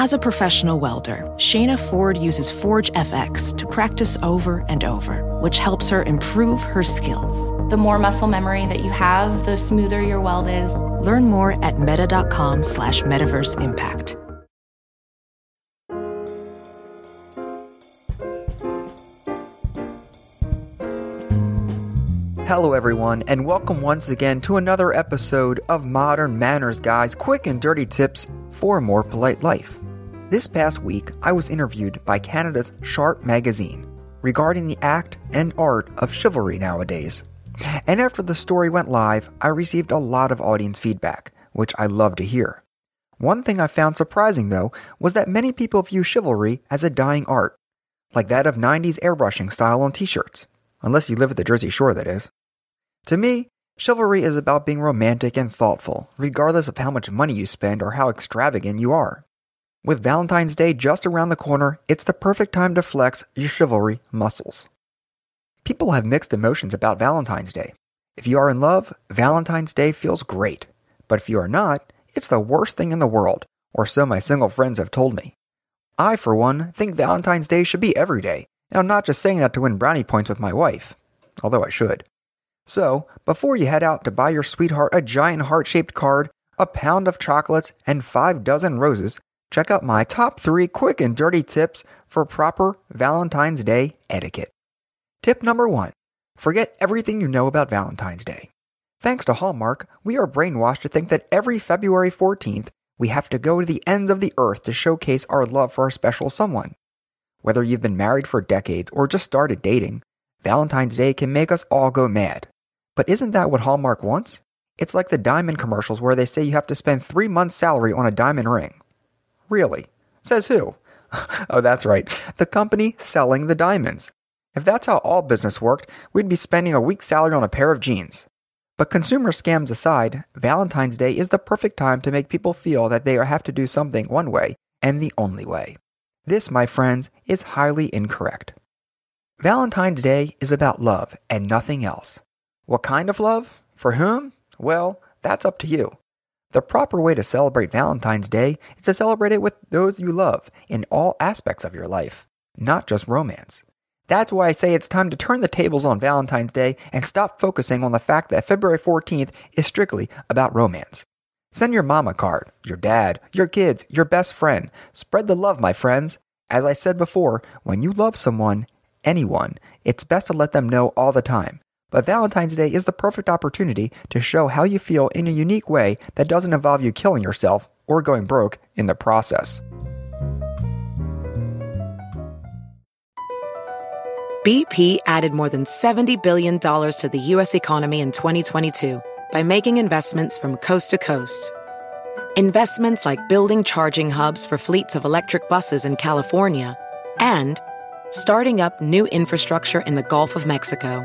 As a professional welder, Shayna Ford uses Forge FX to practice over and over, which helps her improve her skills. The more muscle memory that you have, the smoother your weld is. Learn more at meta.com slash metaverse impact. Hello, everyone, and welcome once again to another episode of Modern Manners Guys Quick and Dirty Tips for a More Polite Life. This past week, I was interviewed by Canada's Sharp magazine regarding the act and art of chivalry nowadays. And after the story went live, I received a lot of audience feedback, which I love to hear. One thing I found surprising, though, was that many people view chivalry as a dying art, like that of 90s airbrushing style on t shirts. Unless you live at the Jersey Shore, that is. To me, chivalry is about being romantic and thoughtful, regardless of how much money you spend or how extravagant you are. With Valentine's Day just around the corner, it's the perfect time to flex your chivalry muscles. People have mixed emotions about Valentine's Day. If you are in love, Valentine's Day feels great. But if you are not, it's the worst thing in the world, or so my single friends have told me. I, for one, think Valentine's Day should be every day, and I'm not just saying that to win brownie points with my wife, although I should. So, before you head out to buy your sweetheart a giant heart shaped card, a pound of chocolates, and five dozen roses, check out my top three quick and dirty tips for proper Valentine's Day etiquette. Tip number one forget everything you know about Valentine's Day. Thanks to Hallmark, we are brainwashed to think that every February 14th, we have to go to the ends of the earth to showcase our love for a special someone. Whether you've been married for decades or just started dating, Valentine's Day can make us all go mad. But isn't that what Hallmark wants? It's like the diamond commercials where they say you have to spend three months' salary on a diamond ring. Really? Says who? oh, that's right. The company selling the diamonds. If that's how all business worked, we'd be spending a week's salary on a pair of jeans. But consumer scams aside, Valentine's Day is the perfect time to make people feel that they have to do something one way and the only way. This, my friends, is highly incorrect. Valentine's Day is about love and nothing else. What kind of love? For whom? Well, that's up to you. The proper way to celebrate Valentine's Day is to celebrate it with those you love in all aspects of your life, not just romance. That's why I say it's time to turn the tables on Valentine's Day and stop focusing on the fact that February 14th is strictly about romance. Send your mom a card, your dad, your kids, your best friend. Spread the love, my friends. As I said before, when you love someone, anyone, it's best to let them know all the time. But Valentine's Day is the perfect opportunity to show how you feel in a unique way that doesn't involve you killing yourself or going broke in the process. BP added more than $70 billion to the U.S. economy in 2022 by making investments from coast to coast. Investments like building charging hubs for fleets of electric buses in California and starting up new infrastructure in the Gulf of Mexico.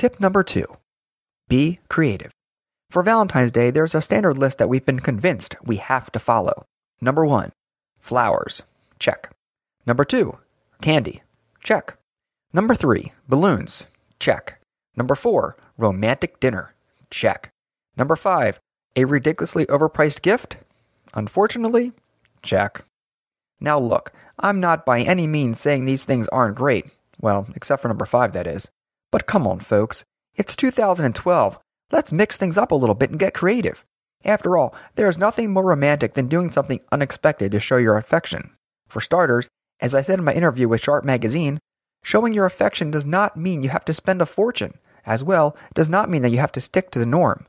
Tip number two be creative. For Valentine's Day, there's a standard list that we've been convinced we have to follow. Number one, flowers. Check. Number two, candy. Check. Number three, balloons. Check. Number four, romantic dinner. Check. Number five, a ridiculously overpriced gift? Unfortunately, check. Now look, I'm not by any means saying these things aren't great. Well, except for number five, that is. But come on, folks. It's 2012. Let's mix things up a little bit and get creative. After all, there is nothing more romantic than doing something unexpected to show your affection. For starters, as I said in my interview with Sharp Magazine, showing your affection does not mean you have to spend a fortune. As well, does not mean that you have to stick to the norm.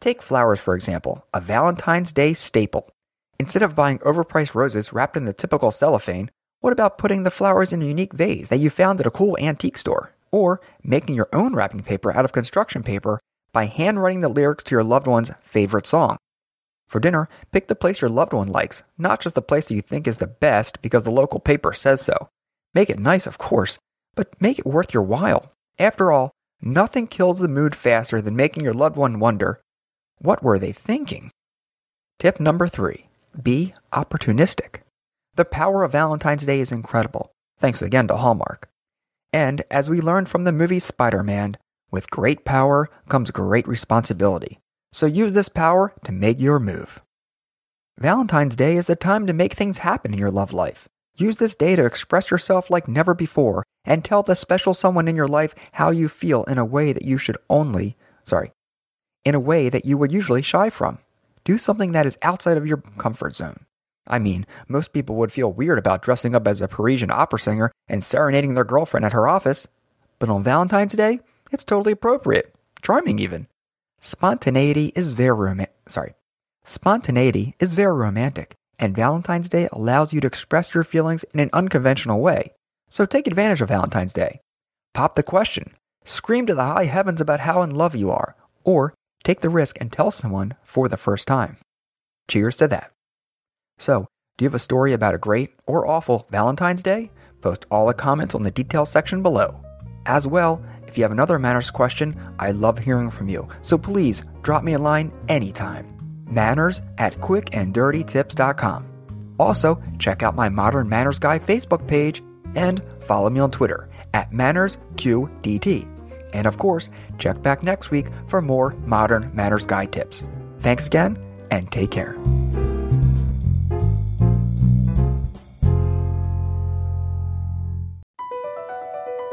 Take flowers, for example, a Valentine's Day staple. Instead of buying overpriced roses wrapped in the typical cellophane, what about putting the flowers in a unique vase that you found at a cool antique store? Or making your own wrapping paper out of construction paper by handwriting the lyrics to your loved one's favorite song. For dinner, pick the place your loved one likes, not just the place that you think is the best because the local paper says so. Make it nice, of course, but make it worth your while. After all, nothing kills the mood faster than making your loved one wonder, what were they thinking? Tip number three be opportunistic. The power of Valentine's Day is incredible, thanks again to Hallmark. And as we learned from the movie Spider Man, with great power comes great responsibility. So use this power to make your move. Valentine's Day is the time to make things happen in your love life. Use this day to express yourself like never before and tell the special someone in your life how you feel in a way that you should only, sorry, in a way that you would usually shy from. Do something that is outside of your comfort zone. I mean, most people would feel weird about dressing up as a Parisian opera singer and serenading their girlfriend at her office. But on Valentine's Day, it's totally appropriate, charming even. Spontaneity is very romantic. Sorry. Spontaneity is very romantic, and Valentine's Day allows you to express your feelings in an unconventional way. So take advantage of Valentine's Day. Pop the question. Scream to the high heavens about how in love you are, or take the risk and tell someone for the first time. Cheers to that. So, do you have a story about a great or awful Valentine's Day? Post all the comments on the details section below. As well, if you have another manners question, I love hearing from you, so please drop me a line anytime. Manners at quickanddirtytips.com. Also, check out my Modern Manners Guy Facebook page and follow me on Twitter at MannersQDT. And of course, check back next week for more Modern Manners Guy tips. Thanks again, and take care.